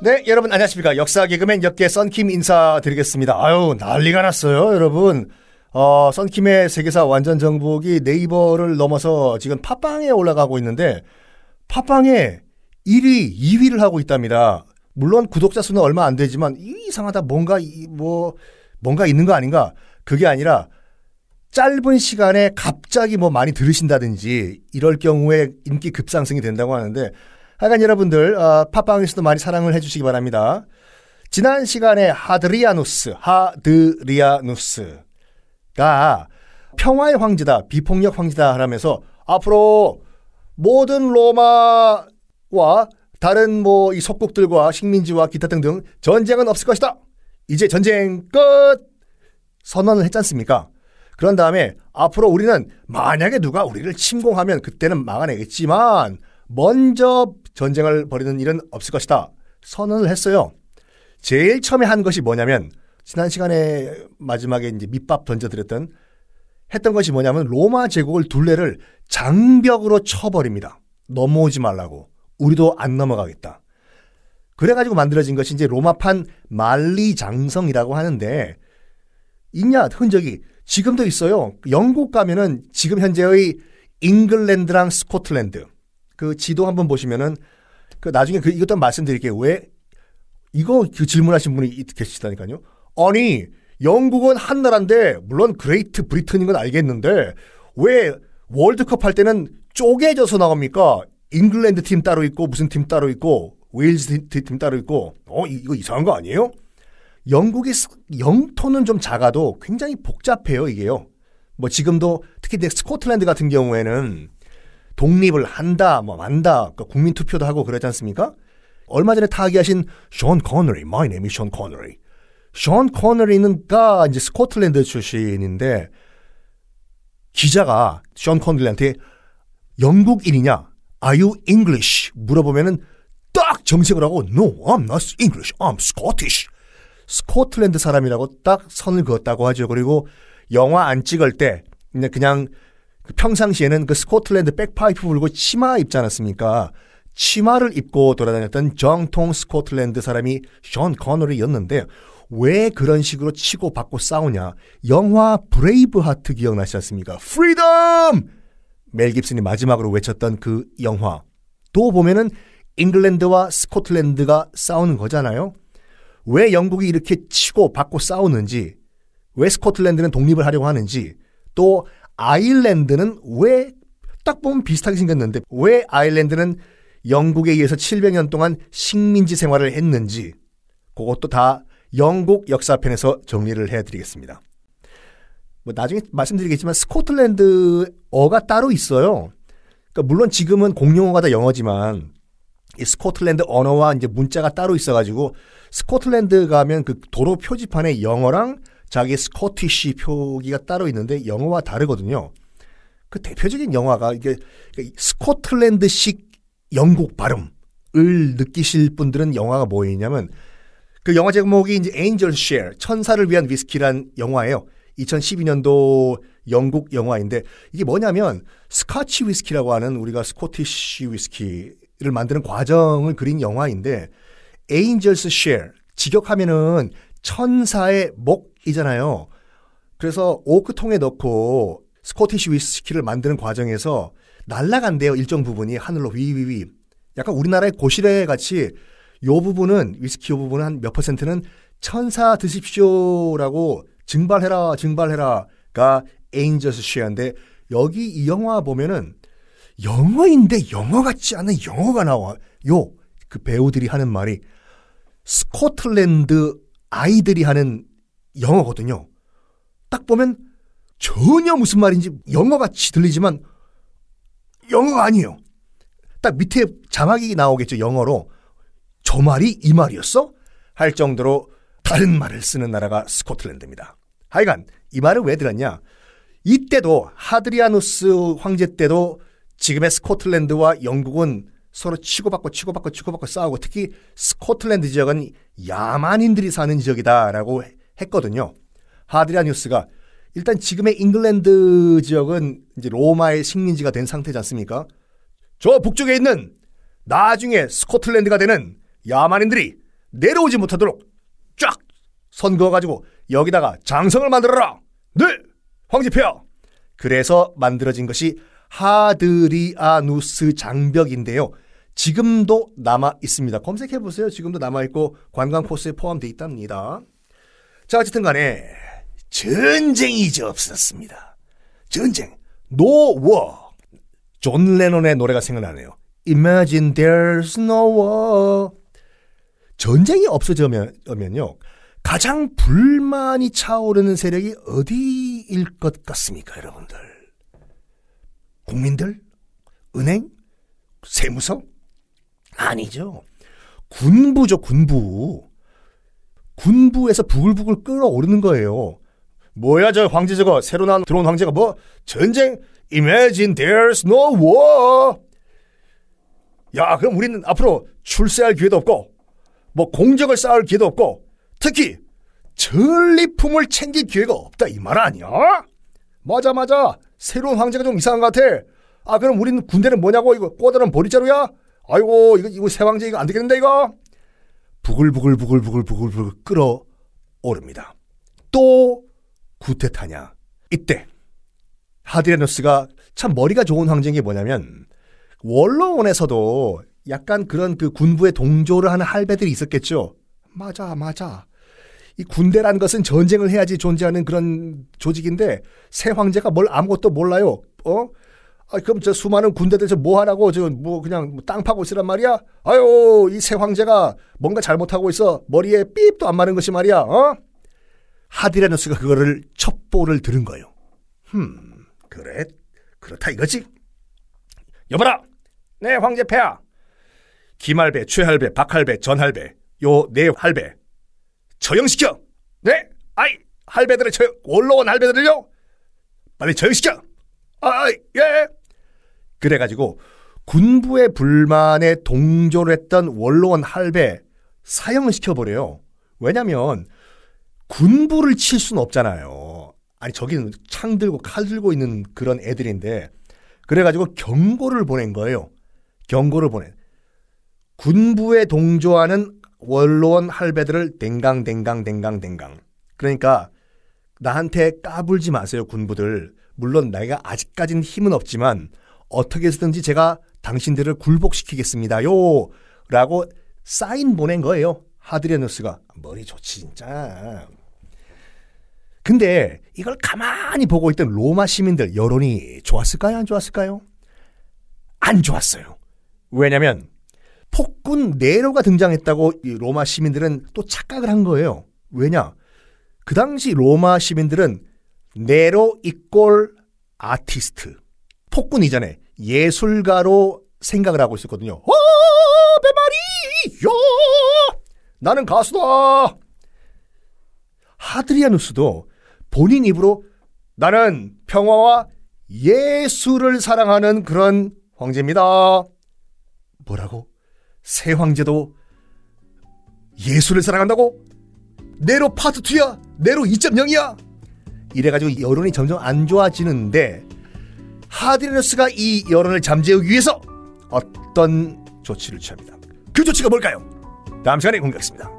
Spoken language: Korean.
네, 여러분 안녕하십니까. 역사 개그맨 역계 썬킴 인사드리겠습니다. 아유, 난리가 났어요, 여러분. 어, 썬킴의 세계사 완전 정복이 네이버를 넘어서 지금 팟빵에 올라가고 있는데, 팟빵에 1위, 2위를 하고 있답니다. 물론 구독자 수는 얼마 안 되지만, 이상하다, 뭔가, 뭐, 뭔가 있는 거 아닌가? 그게 아니라, 짧은 시간에 갑자기 뭐 많이 들으신다든지, 이럴 경우에 인기 급상승이 된다고 하는데, 하여간 여러분들 어, 팟빵에서도 많이 사랑을 해주시기 바랍니다. 지난 시간에 하드리아누스, 하드리아누스가 평화의 황제다, 비폭력 황제다 하면서 앞으로 모든 로마와 다른 뭐 이 속국들과 식민지와 기타 등등 전쟁은 없을 것이다. 이제 전쟁 끝 선언을 했지 않습니까? 그런 다음에 앞으로 우리는 만약에 누가 우리를 침공하면 그때는 막아내겠지만 먼저 전쟁을 벌이는 일은 없을 것이다. 선언을 했어요. 제일 처음에 한 것이 뭐냐면 지난 시간에 마지막에 이제 밑밥 던져드렸던 했던 것이 뭐냐면 로마 제국을 둘레를 장벽으로 쳐버립니다. 넘어오지 말라고. 우리도 안 넘어가겠다. 그래가지고 만들어진 것이 이제 로마판 만리장성이라고 하는데 있냐 흔적이 지금도 있어요. 영국 가면은 지금 현재의 잉글랜드랑 스코틀랜드 그 지도 한번 보시면은 그 나중에 그 이것도 말씀드릴게요. 왜 이거 그 질문하신 분이 계시다니까요. 아니 영국은 한 나라인데 물론 그레이트 브리튼인 건 알겠는데 왜 월드컵 할 때는 쪼개져서 나갑니까? 잉글랜드 팀 따로 있고 무슨 팀 따로 있고 웨일즈 팀, 팀 따로 있고 어 이거 이상한 거 아니에요? 영국의 영토는 좀 작아도 굉장히 복잡해요 이게요. 뭐 지금도 특히 스코틀랜드 같은 경우에는 독립을 한다, 뭐 만다, 그러니까 국민 투표도 하고 그러지 않습니까? 얼마 전에 타계하신 션 코너리, my name is 션 코너리. 션 코너리는가 이제 스코틀랜드 출신인데 기자가 션 코너리한테 영국인이냐, are you English 물어보면은 딱 정색을 하고 no, I'm not English, I'm Scottish. 스코틀랜드 사람이라고 딱 선을 그었다고 하죠. 그리고 영화 안 찍을 때 그냥 그 평상시에는 그 스코틀랜드 백파이프 불고 치마 입지 않았습니까? 치마를 입고 돌아다녔던 정통 스코틀랜드 사람이 션 코너리였는데 왜 그런 식으로 치고 받고 싸우냐? 영화 Braveheart 기억나시지 않습니까? Freedom! 멜 깁슨이 마지막으로 외쳤던 그 영화. 또 보면은 잉글랜드와 스코틀랜드가 싸우는 거잖아요. 왜 영국이 이렇게 치고 받고 싸우는지, 왜 스코틀랜드는 독립을 하려고 하는지, 또 아일랜드는 왜 딱 보면 비슷하게 생겼는데 왜 아일랜드는 영국에 의해서 700년 동안 식민지 생활을 했는지 그것도 다 영국 역사편에서 정리를 해드리겠습니다. 뭐 나중에 말씀드리겠지만 스코틀랜드어가 따로 있어요. 그러니까 물론 지금은 공용어가 다 영어지만 이 스코틀랜드 언어와 이제 문자가 따로 있어가지고 스코틀랜드 가면 그 도로 표지판에 영어랑 자기 Scottish 표기가 따로 있는데 영어와 다르거든요. 그 대표적인 영화가 이게 스코틀랜드식 영국 발음을 느끼실 분들은 영화가 뭐였냐면 그 영화 제목이 이제 Angel Share 천사를 위한 위스키란 영화예요. 2012년도 영국 영화인데 이게 뭐냐면 스카치 위스키라고 하는 우리가 Scottish 위스키를 만드는 과정을 그린 영화인데 Angels' Share 직역하면은 천사의 몫이잖아요. 그래서 오크통에 넣고 Scottish 위스키를 만드는 과정에서 날라간대요. 일정 부분이 하늘로 위위위. 약간 우리나라의 고시래 같이 요 부분은 위스키 요 부분은 한 몇 퍼센트는 천사 드십시오라고 증발해라 증발해라가 에인저스 쉐어인데 여기 이 영화 보면은 영어인데 영어 같지 않은 영어가 나와요. 그 배우들이 하는 말이 스코틀랜드 아이들이 하는 영어거든요. 딱 보면 전혀 무슨 말인지 영어같이 들리지만 영어가 아니에요. 딱 밑에 자막이 나오겠죠. 영어로. 저 말이 이 말이었어? 할 정도로 다른 말을 쓰는 나라가 스코틀랜드입니다. 하여간 이 말을 왜 드렸냐? 이때도 하드리아누스 황제 때도 지금의 스코틀랜드와 영국은 서로 치고받고 치고받고 치고받고 싸우고 특히 스코틀랜드 지역은 야만인들이 사는 지역이다라고 했거든요. 하드리아누스가 일단 지금의 잉글랜드 지역은 이제 로마의 식민지가 된 상태지 않습니까? 저 북쪽에 있는 나중에 스코틀랜드가 되는 야만인들이 내려오지 못하도록 쫙 선그어가지고 여기다가 장성을 만들어라. 네, 황제폐하. 그래서 만들어진 것이 하드리아누스 장벽인데요. 지금도 남아 있습니다. 검색해 보세요. 지금도 남아 있고 관광 코스에 포함되어 있답니다. 자, 어쨌든 간에 전쟁이 이제 없었습니다. 전쟁. No war. 존 레논의 노래가 생각나네요. Imagine there's no war. 전쟁이 없어지면요. 가장 불만이 차오르는 세력이 어디일 것 같습니까, 여러분들? 국민들? 은행? 세무서? 아니죠. 군부죠, 군부. 군부에서 부글부글 끓어오르는 거예요. 뭐야, 저 황제 저거, 새로 나온 들어온 황제가 뭐, 전쟁, imagine there's no war. 야, 그럼 우리는 앞으로 출세할 기회도 없고, 뭐 공적을 쌓을 기회도 없고, 특히 전리품을 챙길 기회가 없다 이 말 아니야? 맞아 맞아. 새로운 황제가 좀 이상한 것 같아. 아 그럼 우리는 군대는 뭐냐고 이거 꼬다는 보리자루야? 아이고 이거 이거 새 황제 이거 안 되겠는데 이거? 부글부글 부글부글 부글부글 끓어 오릅니다. 또 구테타냐? 이때 하드레노스가 참 머리가 좋은 황제인 게 뭐냐면 원로원에서도 약간 그런 그 군부의 동조를 하는 할배들이 있었겠죠. 맞아, 맞아. 이 군대라는 것은 전쟁을 해야지 존재하는 그런 조직인데 새 황제가 뭘 아무것도 몰라요. 어? 아, 그럼 저 수많은 군대들에서 뭐 하라고 저뭐 그냥 땅 파고 있으란 말이야? 아유, 이 새 황제가 뭔가 잘못하고 있어. 머리에 삐입도 안 마는 것이 말이야. 어? 하디라누스가 그거를 첩보를 들은 거예요. 흠, 그래. 그렇다 이거지. 여보라. 네, 황제 폐하. 기말배, 최할배, 박할배, 전할배, 요 네 할배 처형시켜. 네, 아이 할배들의 처형, 올라온 할배들을요. 빨리 처형시켜. 아, 예. 그래가지고 군부의 불만에 동조를 했던 원로원 할배 사형을 시켜버려요. 왜냐면 군부를 칠 수는 없잖아요. 아니 저기는 창 들고 칼 들고 있는 그런 애들인데 그래가지고 경고를 보낸 거예요. 경고를 보낸. 군부에 동조하는 원로원 할배들을 댕강 댕강 댕강 댕강. 그러니까 나한테 까불지 마세요 군부들. 물론 내가 아직까진 힘은 없지만 어떻게 해서든지 제가 당신들을 굴복시키겠습니다 요. 라고 사인 보낸 거예요. 하드레누스가. 머리 좋지 진짜. 근데 이걸 가만히 보고 있던 로마 시민들 여론이 좋았을까요? 안 좋았을까요? 안 좋았어요. 왜냐면 폭군 네로가 등장했다고 로마 시민들은 또 착각을 한 거예요. 왜냐? 그 당시 로마 시민들은 네로 이꼴 아티스트. 폭군 이전에 예술가로 생각을 하고 있었거든요. 어, 배말이! 요! 나는 가수다! 하드리아누스도 본인 입으로 나는 평화와 예술을 사랑하는 그런 황제입니다. 뭐라고? 새 황제도 예술을 사랑한다고? 네로 파트 2야? 네로 2.0이야? 이래가지고 여론이 점점 안 좋아지는데 하드리너스가 이 여론을 잠재우기 위해서 어떤 조치를 취합니다. 그 조치가 뭘까요? 다음 시간에 공개하겠습니다.